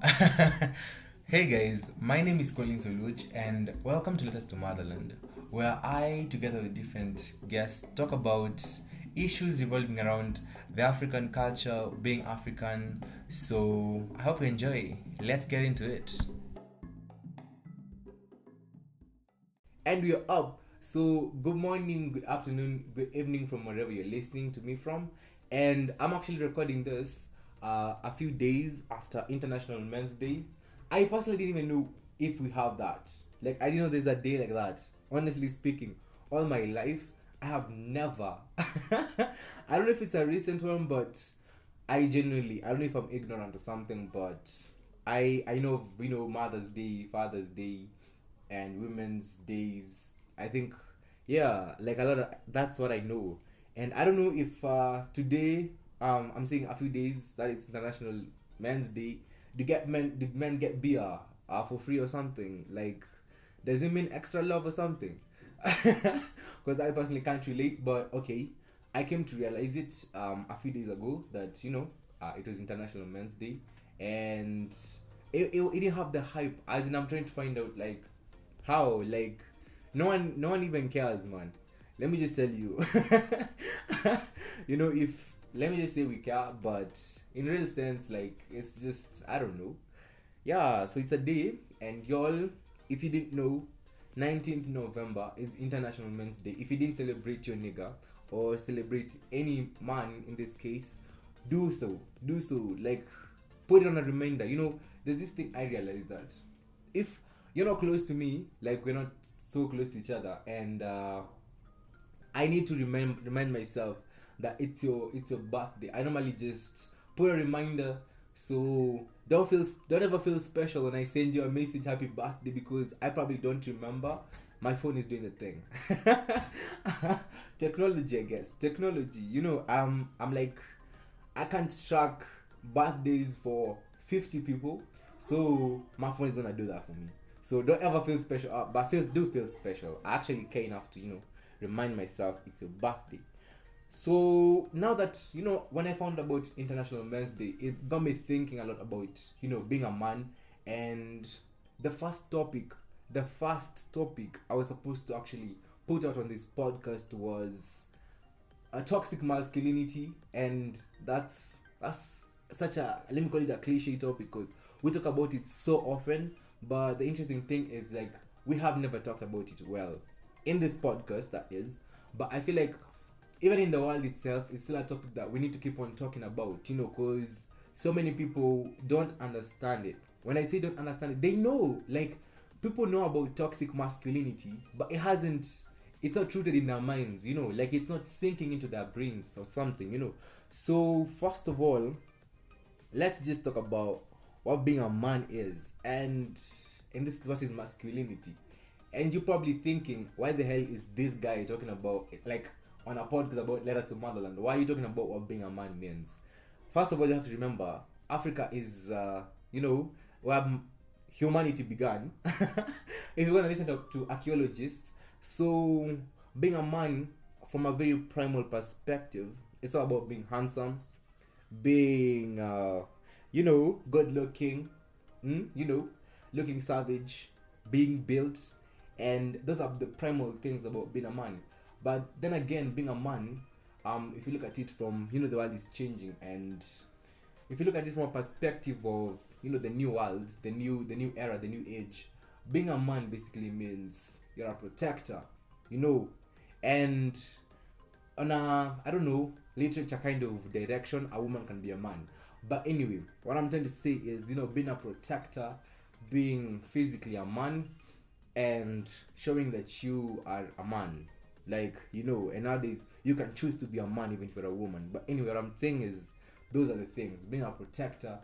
hey guys, my name is Colin Soluch, and welcome to Letters to Motherland, where I, together with different guests, talk about issues revolving around the African culture, being African. So I hope you enjoy. Let's get into it. And we are up. So good morning, good afternoon, good evening from wherever you're listening to me from. And I'm actually recording this uh, a few days after International Men's Day. I personally didn't even know if we have that. Like, I didn't know there's a day like that. Honestly speaking, all my life, I have never. I don't know if it's a recent one, but I genuinely, I don't know if I'm ignorant or something, but I I know you know Mother's Day, Father's Day, and Women's Days. I think yeah, like a lot of that's what I know, and I don't know if uh, today um I'm saying a few days that it's International Men's Day. Do get men do men get beer uh, for free or something? Like, does it mean extra love or something? Because I personally can't relate, but okay. I came to realize it um, a few days ago that you know uh, it was International Men's Day, and it, it, it didn't have the hype. As in, I'm trying to find out like how like no one no one even cares, man. Let me just tell you, you know if let me just say we care, but in real sense, like it's just I don't know. Yeah, so it's a day, and y'all, if you didn't know, 19th November is International Men's Day. If you didn't celebrate your nigga or celebrate any man in this case, do so. Do so. Like, put it on a reminder. You know, there's this thing I realized that if you're not close to me, like we're not so close to each other, and uh, I need to remind remind myself that it's your it's your birthday. I normally just put a reminder so don't feel don't ever feel special when I send you a message happy birthday because I probably don't remember. My phone is doing the thing. Technology, I guess. Technology. You know, um, I'm like, I can't track birthdays for 50 people, so my phone is gonna do that for me. So don't ever feel special, uh, but feel do feel special. I actually care enough to you know remind myself it's your birthday. So now that you know, when I found about International Men's Day, it got me thinking a lot about you know being a man. And the first topic, the first topic I was supposed to actually put out on this podcast was a toxic masculinity, and that's that's such a let me call it a cliche topic because we talk about it so often. But the interesting thing is like we have never talked about it well in this podcast, that is. But I feel like even in the world itself, it's still a topic that we need to keep on talking about, you know, because so many people don't understand it. When I say don't understand it, they know, like, people know about toxic masculinity, but it hasn't, it's not rooted in their minds, you know, like, it's not sinking into their brains or something, you know. So, first of all, let's just talk about what being a man is, and in this, what is masculinity. And you're probably thinking, why the hell is this guy talking about, like, on a podcast about letters to motherland. Why are you talking about what being a man means? First of all you have to remember africa is uh, you know where humanity began. If you're to listen to, to archaeologists so being a man from a very primal perspective it's all about being handsome being uh, you know good looking mm, you know looking savage being built and those are the primal things about being a man but then again, being a man, um, if you look at it from you know the world is changing, and if you look at it from a perspective of you know the new world, the new the new era, the new age, being a man basically means you're a protector, you know, and on a I don't know literature kind of direction, a woman can be a man. But anyway, what I'm trying to say is you know being a protector, being physically a man, and showing that you are a man like, you know, and nowadays you can choose to be a man even if you're a woman. But anyway, what I'm saying is those are the things. Being a protector,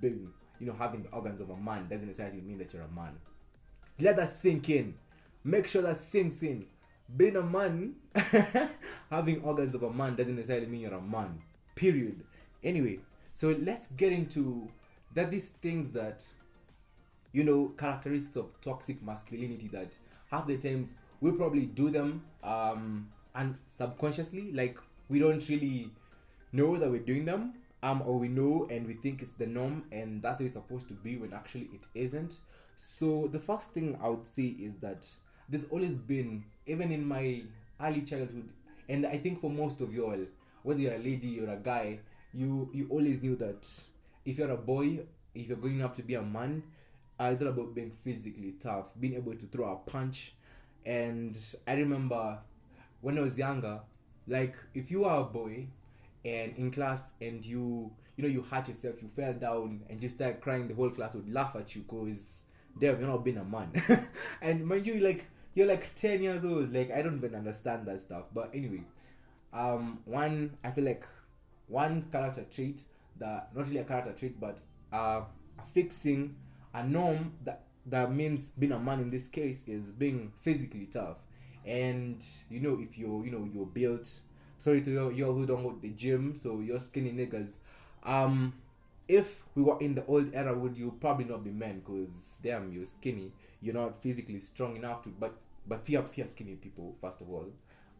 being, you know, having the organs of a man doesn't necessarily mean that you're a man. Let that sink in. Make sure that sinks in. Being a man, having organs of a man doesn't necessarily mean you're a man. Period. Anyway, so let's get into that these things that you know characteristics of toxic masculinity that half the times we probably do them um and subconsciously like we don't really know that we're doing them um or we know and we think it's the norm and that's how it's supposed to be when actually it isn't. So the first thing i would say is that there's always been even in my early childhood and i think for most of you all whether you're a lady or a guy you you always knew that if you're a boy if you're growing up to be a man uh, it's all about being physically tough being able to throw a punch and i remember when i was younger like if you are a boy and in class and you you know you hurt yourself you fell down and you start crying the whole class would laugh at you because damn you're not being a man. And mind you like you're like 10 years old like i don't even understand that stuff. But anyway um one i feel like one character trait that not really a character trait but uh fixing a norm that that means being a man in this case is being physically tough. And you know if you're you know you're built sorry to y'all who don't go to the gym so you're skinny niggas. Um if we were in the old era would you probably not be men? Because damn you're skinny. You're not physically strong enough to but but fear fear skinny people first of all.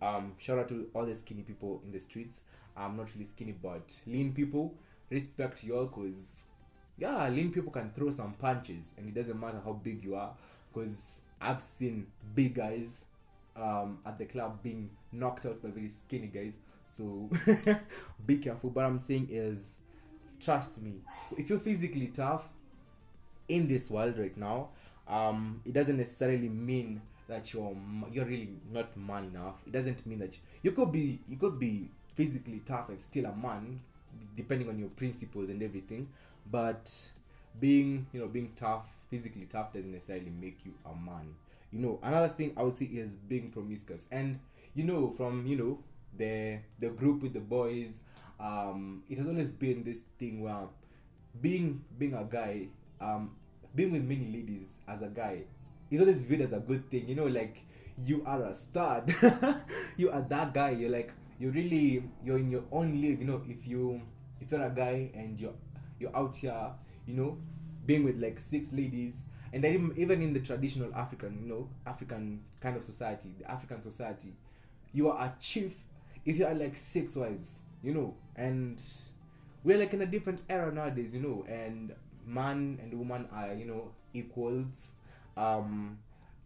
Um shout out to all the skinny people in the streets. I'm not really skinny but lean people. Respect y'all because yeah lean people can throw some punches and it doesn't matter how big you are because i've seen big guys um, at the club being knocked out by very skinny guys. So be careful. But I'm saying is, trust me. If you're physically tough in this world right now, um, it doesn't necessarily mean that you're you're really not man enough. It doesn't mean that you, you could be you could be physically tough and still a man, depending on your principles and everything. But being you know being tough, physically tough, doesn't necessarily make you a man. You know another thing i would say is being promiscuous. And you know from you know the the group with the boys um it has always been this thing where being being a guy um being with many ladies as a guy is always viewed as a good thing. You know like you are a stud. You are that guy. You're like you're really you're in your own league you know if you if you're a guy and you're you're out here you know being with like six ladies and then even in the traditional African, you know, African kind of society, the African society, you are a chief if you are like six wives, you know, and we're like in a different era nowadays, you know, and man and woman are, you know, equals. Um,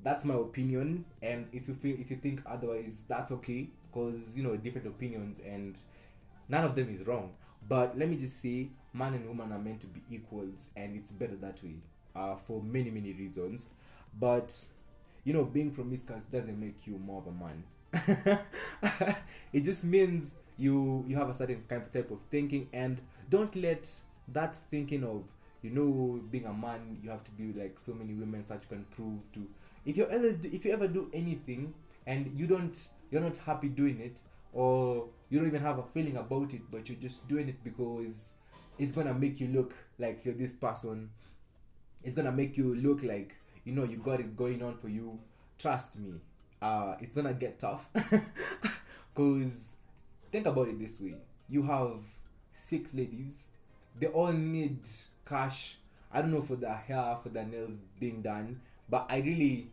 that's my opinion, and if you feel if you think otherwise, that's okay, because you know different opinions and none of them is wrong. But let me just say, man and woman are meant to be equals, and it's better that way uh, for many many reasons but you know being promiscuous doesn't make you more of a man it just means you you have a certain kind of type of thinking and don't let that thinking of you know being a man you have to be like so many women such can prove to if you ever do, if you ever do anything and you don't you're not happy doing it or you don't even have a feeling about it but you're just doing it because it's gonna make you look like you're this person it's gonna make you look like you know you got it going on for you trust me uh it's gonna get tough. Because think about it this way you have six ladies they all need cash. I don't know for their hair for their nails being done but i really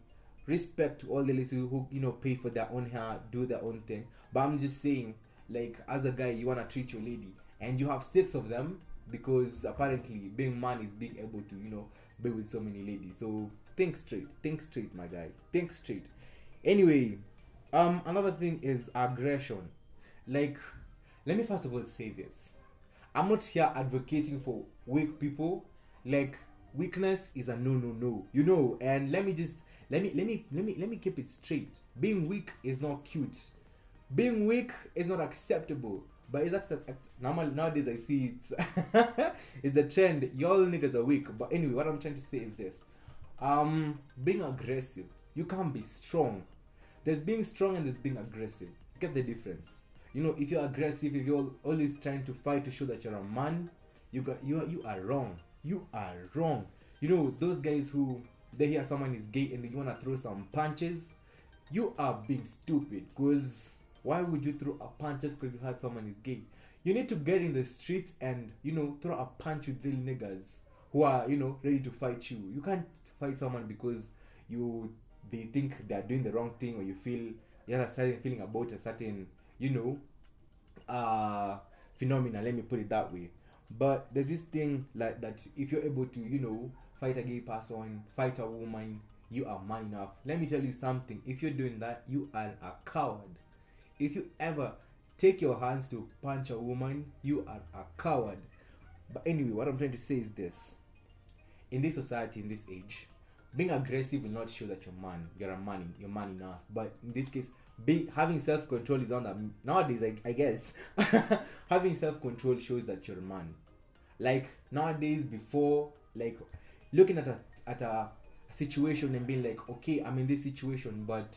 respect to all the ladies who you know pay for their own hair do their own thing but i'm just saying like as a guy you want to treat your lady and you have six of them because apparently being man is being able to you know be with so many ladies. So think straight, think straight, my guy. Think straight. Anyway, um, another thing is aggression. Like, let me first of all say this. I'm not here advocating for weak people. Like, weakness is a no no no. You know, and let me just let me let me let me let me keep it straight. Being weak is not cute. Being weak is not acceptable. But it's accept nowadays I see it's it's the trend. Y'all niggas are weak. But anyway, what I'm trying to say is this. Um being aggressive. You can't be strong. There's being strong and there's being aggressive. Get the difference. You know, if you're aggressive, if you're always trying to fight to show that you're a man, you got you are you are wrong. You are wrong. You know, those guys who they hear someone is gay and they wanna throw some punches, you are being stupid because why would you throw a punch just because you heard someone is gay? You need to get in the streets and, you know, throw a punch with real niggas who are, you know, ready to fight you. You can't fight someone because you they think they're doing the wrong thing or you feel you have a certain feeling about a certain, you know, uh phenomena, let me put it that way. But there's this thing like that if you're able to, you know, fight a gay person, fight a woman, you are man enough. Let me tell you something. If you're doing that, you are a coward. If you ever take your hands to punch a woman, you are a coward. But anyway, what I'm trying to say is this. In this society, in this age, being aggressive will not show that you're man. You're a man. You're man enough. But in this case, be having self control is on that nowadays. I, I guess having self control shows that you're a man. Like nowadays, before like looking at a at a situation and being like, okay, I'm in this situation, but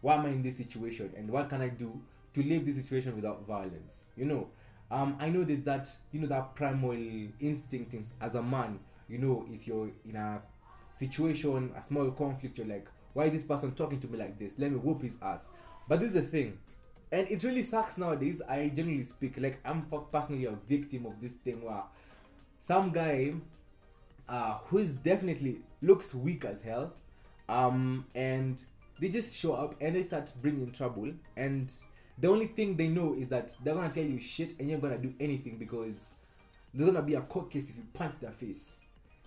why am I in this situation, and what can I do to leave this situation without violence? You know, um, I know there's that you know that primal instinct as a man. You know, if you're in a situation, a small conflict, you're like, why is this person talking to me like this? Let me whoop his ass. But this is the thing, and it really sucks nowadays. I generally speak like I'm personally a victim of this thing where some guy uh, who's definitely looks weak as hell, um, and they just show up and they start bringing trouble and the only thing they know is that they're gonna tell you shit and you're gonna do anything because there's gonna be a court case if you punch their face.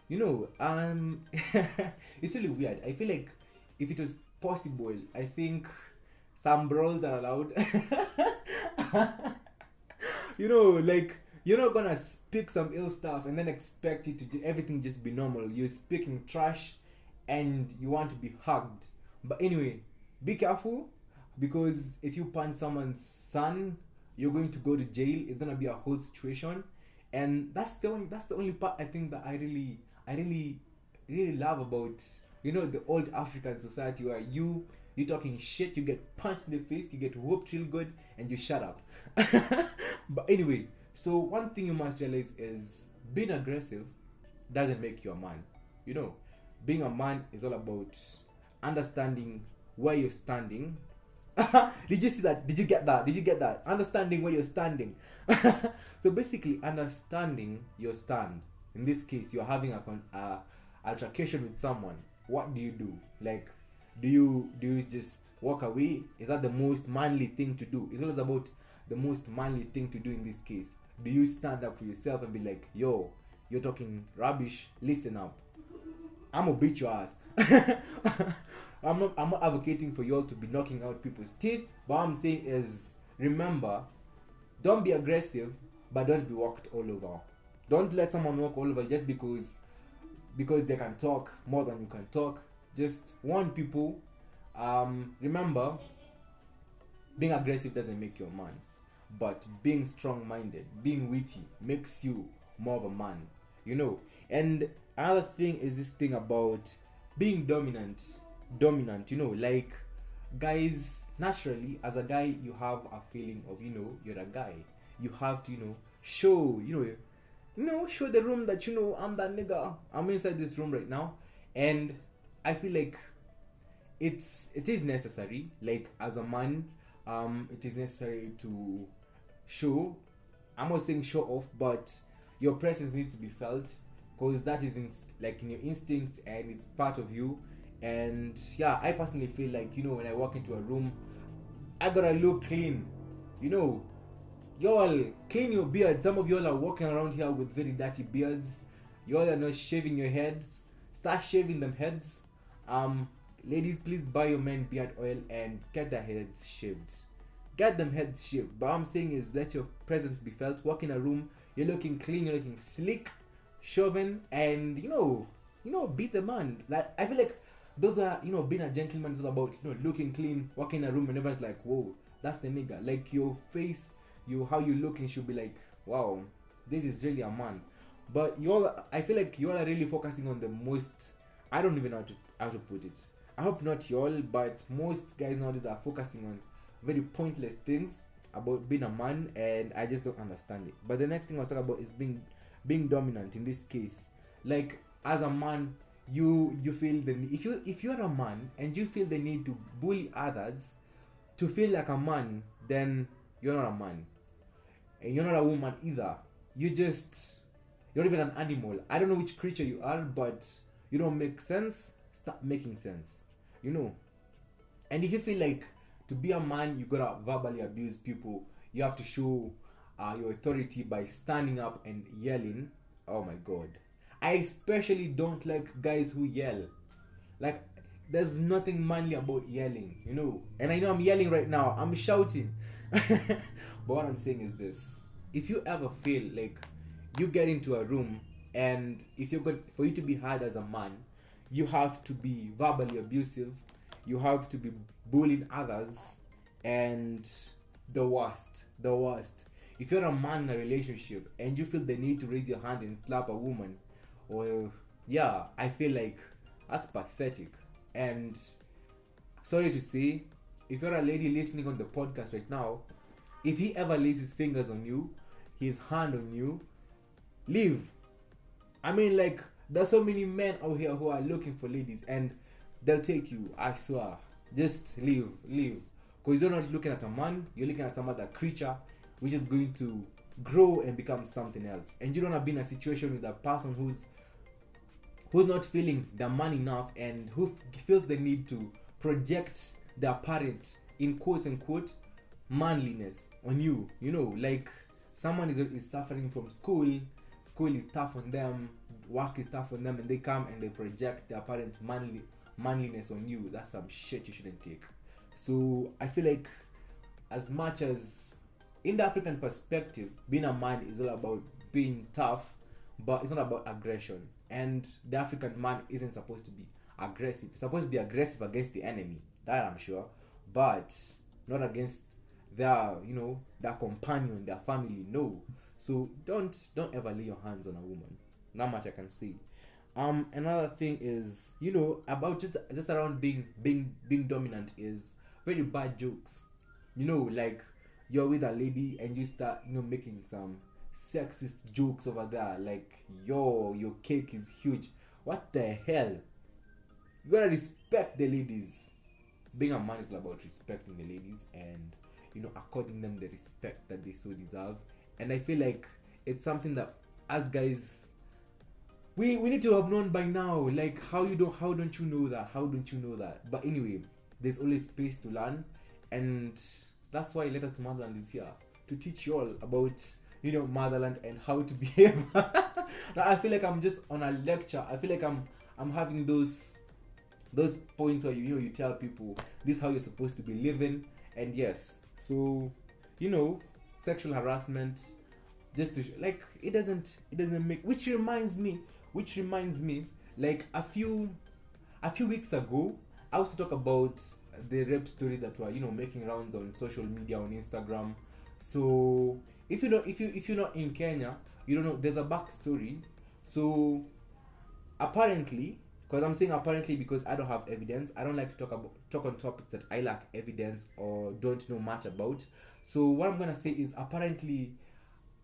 You know, um, it's really weird. I feel like if it was possible, I think some brawls are allowed. you know, like you're not gonna speak some ill stuff and then expect it to do everything just be normal. You're speaking trash and you want to be hugged. But anyway, be careful because if you punch someone's son, you're going to go to jail. It's gonna be a whole situation, and that's the only that's the only part I think that I really I really really love about you know the old African society where you you talking shit, you get punched in the face, you get whooped real good, and you shut up. but anyway, so one thing you must realize is being aggressive doesn't make you a man. You know, being a man is all about understanding where you're standing. Did you see that? Did you get that? Did you get that? Understanding where you're standing. so basically, understanding your stand. In this case, you're having a, a altercation with someone. What do you do? Like, do you do you just walk away? Is that the most manly thing to do? It's always about the most manly thing to do in this case. Do you stand up for yourself and be like, yo, you're talking rubbish, listen up. I'm gonna beat your ass. I'm not I'm not advocating for y'all to be knocking out people's teeth. But what I'm saying is remember, don't be aggressive, but don't be walked all over. Don't let someone walk all over just because because they can talk more than you can talk. Just warn people. Um, remember, being aggressive doesn't make you a man, but being strong-minded, being witty makes you more of a man. You know. And another thing is this thing about being dominant dominant you know like guys naturally as a guy you have a feeling of you know you're a guy you have to you know show you know you know show the room that you know i'm that nigga i'm inside this room right now and i feel like it's it is necessary like as a man um it is necessary to show. I'm not saying show off but your presence needs to be felt because that is in, like in your instinct and it's part of you. And yeah i personally feel like you know when i walk into a room i gotta look clean. You know y'all clean your beard. Some of y'all are walking around here with very dirty beards. Y'all are not shaving your heads. Start shaving them heads. Um ladies please buy your men beard oil and get their heads shaved get them heads shaved but i'm saying is let your presence be felt. Walk in a room. You're looking clean. You're looking slick shaven and you know you know beat the man. Like i feel like those are you know being a gentleman is about you know looking clean walking in a room and everyone's like whoa that's the nigga. Like your face you how you looking should be like wow this is really a man. But you all i feel like you all are really focusing on the most i don't even know how to how to put it. I hope not you all but most guys nowadays are focusing on very pointless things about being a man and i just don't understand it. But the next thing i was talking about is being being dominant in this case. Like as a man you you feel the if you if you're a man and you feel the need to bully others to feel like a man then you're not a man. And you're not a woman either. You just you're even an animal. I don't know which creature you are but you don't make sense stop making sense. You know? And if you feel like to be a man you gotta verbally abuse people you have to show uh, your authority by standing up and yelling, oh my god. I especially don't like guys who yell. Like, there's nothing manly about yelling, you know. And I know I'm yelling right now, I'm shouting. but what I'm saying is this if you ever feel like you get into a room and if you're good for you to be heard as a man, you have to be verbally abusive, you have to be bullying others, and the worst, the worst. If you're a man in a relationship and you feel the need to raise your hand and slap a woman, or yeah, I feel like that's pathetic. And sorry to say, if you're a lady listening on the podcast right now, if he ever lays his fingers on you, his hand on you, leave. I mean, like, there's so many men out here who are looking for ladies and they'll take you, I swear. Just leave, leave. Because you're not looking at a man, you're looking at some other creature which is going to grow and become something else. And you don't have been in a situation with a person who's who's not feeling the man enough and who feels the need to project the apparent in quote unquote manliness on you. You know, like someone is, is suffering from school, school is tough on them, work is tough on them, and they come and they project the apparent manly manliness on you. That's some shit you shouldn't take. So I feel like as much as in the African perspective, being a man is all about being tough, but it's not about aggression. And the African man isn't supposed to be aggressive. It's supposed to be aggressive against the enemy. That I'm sure, but not against their, you know, their companion, their family. No. So don't don't ever lay your hands on a woman. Not much I can say. Um, another thing is, you know, about just just around being being being dominant is very bad jokes. You know, like you're with a lady and you start, you know, making some sexist jokes over there, like yo, your cake is huge. What the hell? You gotta respect the ladies. Being a man is about respecting the ladies and you know according them the respect that they so deserve. And I feel like it's something that as guys we we need to have known by now. Like how you don't how don't you know that? How don't you know that? But anyway, there's always space to learn and that's why Letters to Motherland is here to teach you all about you know motherland and how to behave. I feel like I'm just on a lecture. I feel like I'm I'm having those those points where you, you know you tell people this is how you're supposed to be living and yes so you know sexual harassment just to like it doesn't it doesn't make which reminds me which reminds me like a few a few weeks ago i was to talk about the rape stories that were you know making rounds on social media on instagram. So if you don't if you if you're not in kenya you don't know there's a backstory. So apparently because i'm saying apparently because i don't have evidence i don't like to talk about talk on topics that i lack evidence or don't know much about. So what i'm gonna say is apparently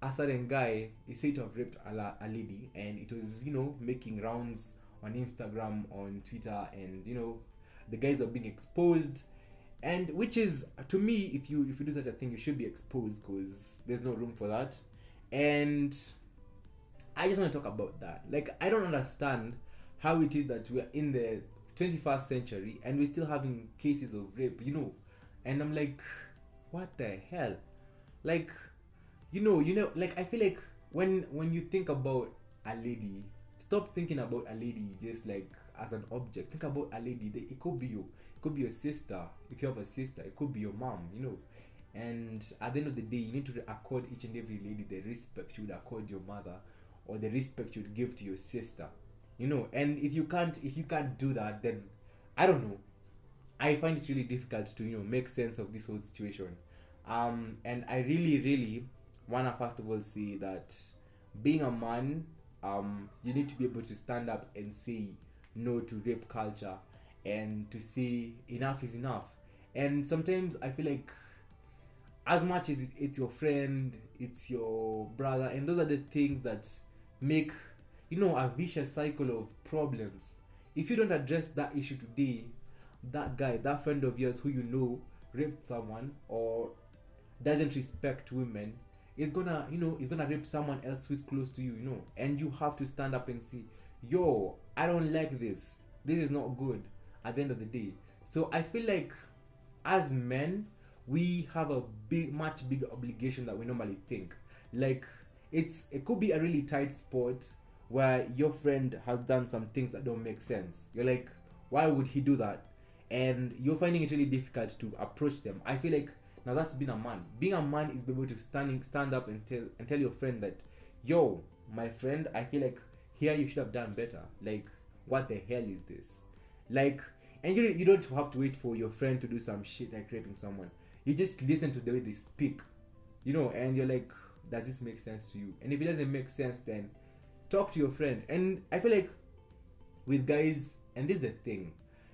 a certain guy is said to have raped a, a lady and it was you know making rounds on instagram on twitter and you know the guys are being exposed. And which is to me if you if you do such a thing you should be exposed because there's no room for that. And i just want to talk about that. Like i don't understand how it is that we're in the 21st century and we're still having cases of rape you know? And i'm like what the hell? Like you know you know like i feel like when when you think about a lady stop thinking about a lady just like as an object. Think about a lady it could be you. It could be your sister. If you have a sister it could be your mom you know. And at the end of the day you need to accord each and every lady the respect you would accord your mother or the respect you would give to your sister you know. And if you can't if you can't do that then i don't know. I find it really difficult to you know make sense of this whole situation. Um and i really really wanna first of all say that being a man um you need to be able to stand up and say no to rape culture and to say enough is enough. And sometimes i feel like as much as it's your friend it's your brother and those are the things that make you know a vicious cycle of problems. If you don't address that issue today that guy that friend of yours who you know raped someone or doesn't respect women is gonna you know is gonna rape someone else who's close to you you know and you have to stand up and say yo i don't like this this is not good at the end of the day so i feel like as men we have a big much bigger obligation that we normally think like it's it could be a really tight spot where your friend has done some things that don't make sense. You're like, why would he do that? And you're finding it really difficult to approach them. I feel like now that's being a man. Being a man is be able to standing stand up and tell and tell your friend that, yo, my friend, I feel like here you should have done better. Like, what the hell is this? Like, and you you don't have to wait for your friend to do some shit like raping someone. You just listen to the way they speak, you know, and you're like, does this make sense to you? And if it doesn't make sense, then talk to your friend. And I feel like with guys, and this is the thing,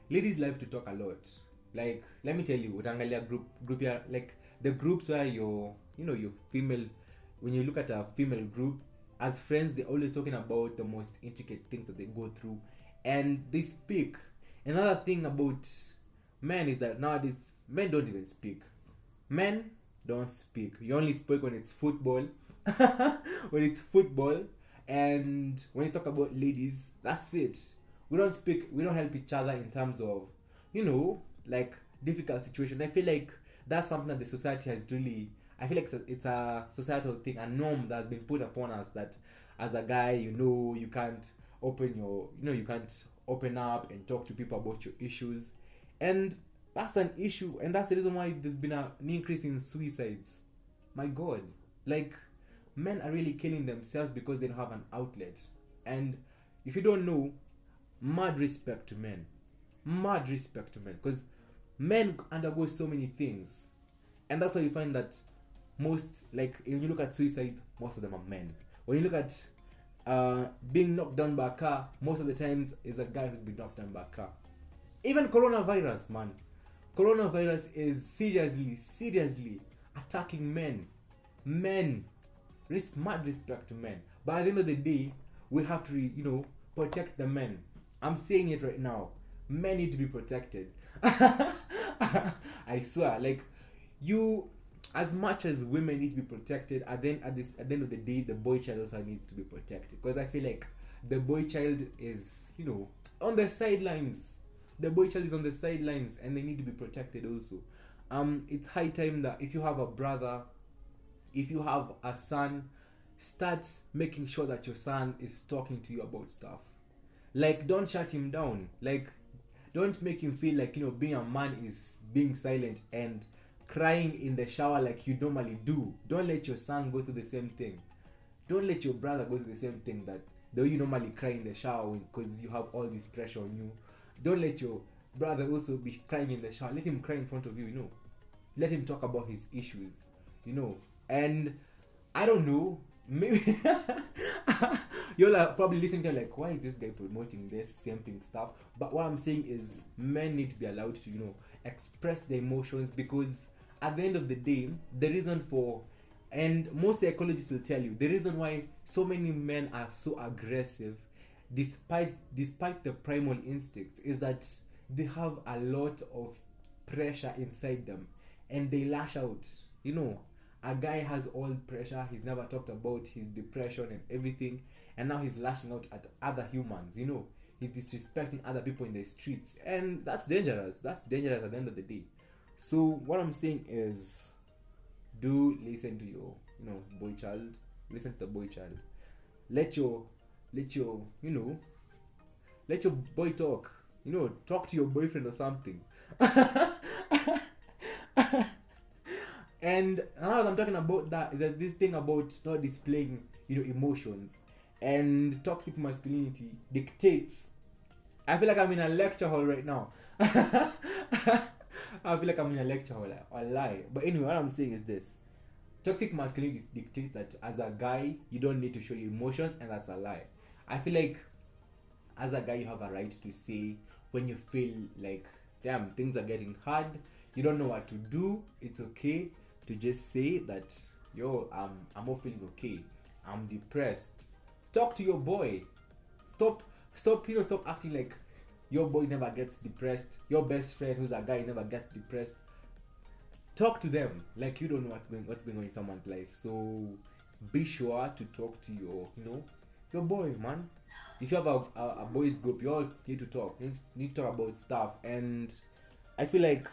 ladies love to talk a lot. Like, let me tell you, utangalia group group here, like the groups where you're, you know, your female. When you look at a female group, as friends, they're always talking about the most intricate things that they go through, and they speak. Another thing about men is that nowadays men don't even speak. Men don't speak. You only speak when it's football. when it's football, and when you talk about ladies, that's it. We don't speak. We don't help each other in terms of, you know, like difficult situation. I feel like that's something that the society has really. I feel like it's a, it's a societal thing, a norm that has been put upon us that as a guy, you know, you can't open your, you know, you can't open up and talk to people about your issues, and that's an issue, and that's the reason why there's been a, an increase in suicides. My God, like men are really killing themselves because they don't have an outlet. And if you don't know, mad respect to men, mad respect to men, because men undergo so many things, and that's why you find that most, like when you look at suicide, most of them are men. When you look at uh, being knocked down by a car, most of the times is a guy who's been knocked down by a car. Even coronavirus, man. Coronavirus is seriously, seriously attacking men. Men. Res- mad respect to men. But at the end of the day, we have to, you know, protect the men. I'm saying it right now. Men need to be protected. I swear, like you, as much as women need to be protected, at the, at, this, at the end of the day, the boy child also needs to be protected. Because I feel like the boy child is, you know, on the sidelines. The boy child is on the sidelines, and they need to be protected also. Um, it's high time that if you have a brother, if you have a son, start making sure that your son is talking to you about stuff. Like, don't shut him down. Like, don't make him feel like you know being a man is being silent and crying in the shower like you normally do. Don't let your son go through the same thing. Don't let your brother go through the same thing that the way you normally cry in the shower because you have all this pressure on you. Don't let your brother also be crying in the shower. Let him cry in front of you, you know. Let him talk about his issues, you know. And I don't know, maybe you're probably listening to like, why is this guy promoting this same thing stuff? But what I'm saying is, men need to be allowed to, you know, express their emotions because at the end of the day, the reason for and most psychologists will tell you the reason why so many men are so aggressive despite despite the primal instincts is that they have a lot of pressure inside them and they lash out you know a guy has all pressure he's never talked about his depression and everything and now he's lashing out at other humans you know? He's disrespecting other people in the streets. And that's dangerous. That's dangerous at the end of the day. So what i'm saying is do listen to your you know boy child. Listen to the boy child. Let your let your you know let your boy talk. You know talk to your boyfriend or something. And now that i'm talking about that that this thing about not displaying you know emotions and toxic masculinity dictates i feel like i'm in a lecture hall right now I feel like I'm in a lecture hall. I lie. But anyway, what I'm saying is this. Toxic masculinity dictates that as a guy, you don't need to show your emotions, and that's a lie. I feel like as a guy, you have a right to say when you feel like, damn, things are getting hard, you don't know what to do. It's okay to just say that, yo, I'm, I'm not feeling okay. I'm depressed. Talk to your boy. Stop, stop, you know, stop acting like your boy never gets depressed. Your best friend, who's a guy, never gets depressed. Talk to them like you don't know what's going, what's going on in someone's life. So be sure to talk to your, you know, your boy, man. If you have a, a, a boys group, you all need to talk. You need to talk about stuff, and I feel like,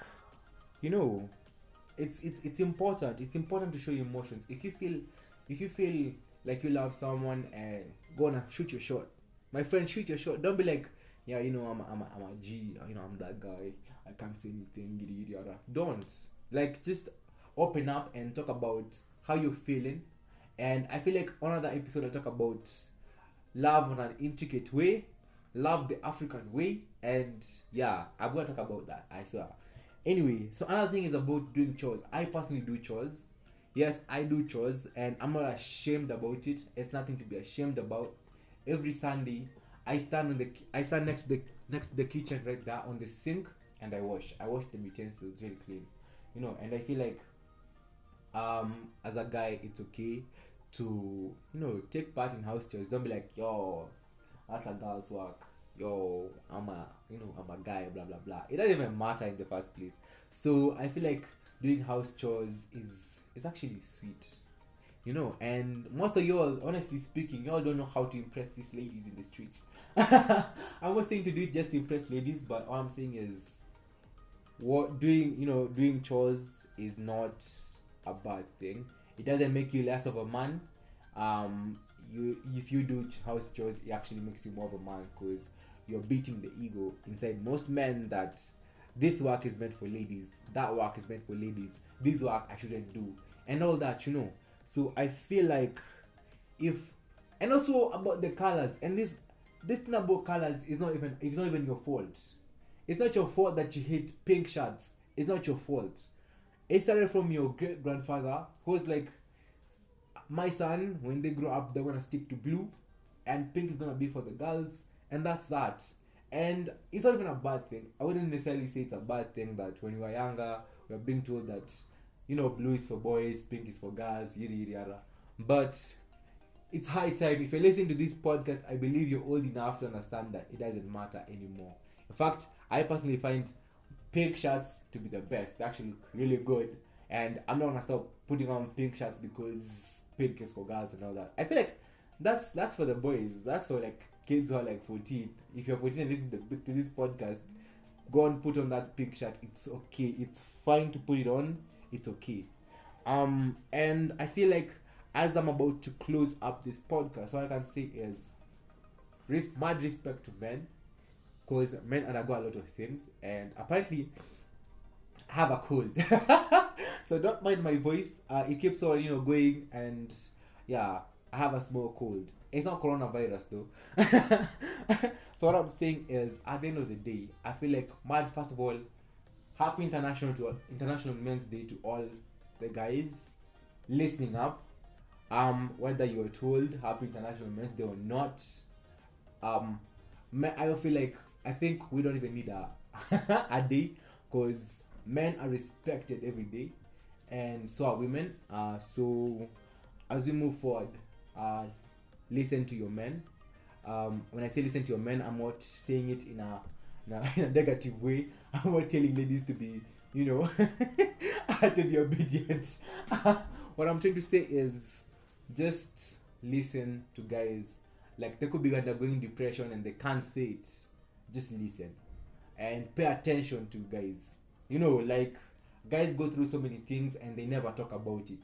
you know, it's it's it's important. It's important to show your emotions. If you feel if you feel like you love someone and gonna shoot your shot, my friend, shoot your shot. Don't be like, yeah, you know, I'm a, I'm a, I'm a G, you know, I'm that guy. I can't say anything. Yada, yada. Don't like just open up and talk about how you're feeling. And I feel like another episode I talk about love in an intricate way, love the African way, and yeah, I'm gonna talk about that. I swear. Anyway, so another thing is about doing chores. I personally do chores. Yes, I do chores, and I'm not ashamed about it. It's nothing to be ashamed about. Every Sunday, I stand on the I stand next to the next to the kitchen right there on the sink, and I wash. I wash the utensils really clean, you know. And I feel like, um, as a guy, it's okay to you know take part in house chores. Don't be like, yo, that's a girl's work. Yo, I'm a you know I'm a guy. Blah blah blah. It doesn't even matter in the first place. So I feel like doing house chores is is actually sweet. You know, and most of y'all, honestly speaking, y'all don't know how to impress these ladies in the streets. I'm not saying to do it just to impress ladies, but all I'm saying is what doing you know doing chores is not a bad thing it doesn't make you less of a man um you if you do house chores it actually makes you more of a man because you're beating the ego inside most men that this work is meant for ladies that work is meant for ladies this work i shouldn't do and all that you know so i feel like if and also about the colors and this this thing about colors is not even it's not even your fault it's not your fault that you hate pink shirts. It's not your fault. It started from your great grandfather who was like, my son, when they grow up, they're gonna stick to blue, and pink is gonna be for the girls, and that's that. And it's not even a bad thing. I wouldn't necessarily say it's a bad thing that when you were younger, we are being told that, you know, blue is for boys, pink is for girls, yada yada yada. But it's high time. If you're listening to this podcast, I believe you're old enough to understand that it doesn't matter anymore. In fact, I personally find pink shirts to be the best. They actually look really good. And I'm not gonna stop putting on pink shirts because pink is for girls and all that. I feel like that's that's for the boys. That's for like kids who are like 14. If you're 14 and listen to, to this podcast, go and put on that pink shirt. It's okay. It's fine to put it on. It's okay. Um, and I feel like as I'm about to close up this podcast, what I can say is res- mad respect to men because men undergo a lot of things and apparently have a cold. So don't mind my voice. Uh, it keeps on you know going and yeah I have a small cold. It's not coronavirus though. So what I'm saying is at the end of the day I feel like mad first of all happy international to international men's day to all the guys listening up um whether you're told happy international men's day or not um I feel like I think we don't even need a a day because men are respected every day, and so are women. Uh, so as we move forward, uh, listen to your men. Um, when I say listen to your men, I'm not saying it in a, in a, in a negative way. I'm not telling ladies to be, you know, to be obedient. what I'm trying to say is just listen to guys. Like they could be undergoing depression and they can't say it just listen and pay attention to guys. You know, like guys go through so many things and they never talk about it.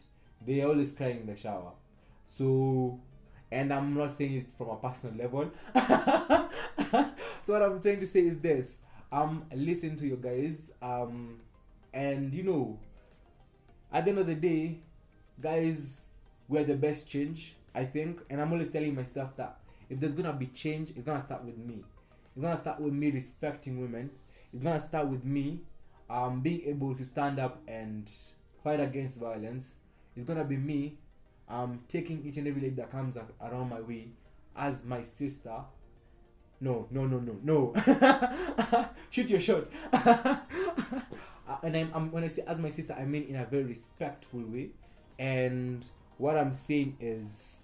They always cry in the shower. So, and I'm not saying it from a personal level. so what I'm trying to say is this: um, listen to you guys, um, and you know, at the end of the day, guys, we're the best change. I think, and I'm always telling myself that if there's gonna be change, it's gonna start with me. It's gonna start with me respecting women. It's gonna start with me um, being able to stand up and fight against violence. It's gonna be me um, taking each and every lady that comes around my way as my sister. No, no, no, no, no. Shoot your shot. Uh, and I'm, I'm, when I say as my sister, I mean in a very respectful way. And what I'm saying is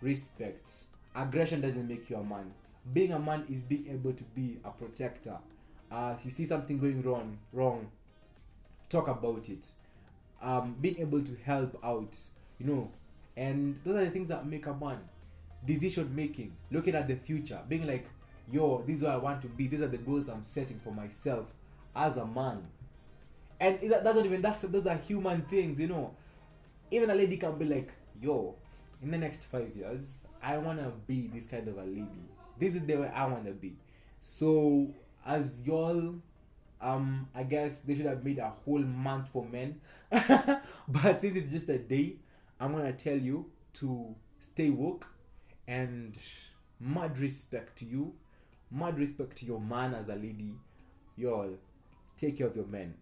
respect. Aggression doesn't make you a man being a man is being able to be a protector. Uh, if you see something going wrong, wrong, talk about it. Um, being able to help out, you know, and those are the things that make a man. Decision making, looking at the future, being like, yo, this is what I want to be. These are the goals I'm setting for myself as a man. And that's not even that's those are human things, you know. Even a lady can be like, yo, in the next five years, I wanna be this kind of a lady. This is the way I wanna be. So as y'all um I guess they should have made a whole month for men. but since it's just a day, I'm gonna tell you to stay woke and mad respect to you, mad respect to your man as a lady. Y'all take care of your men.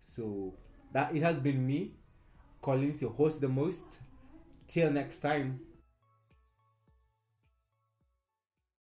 So that it has been me, Collins, your host the most. Till next time.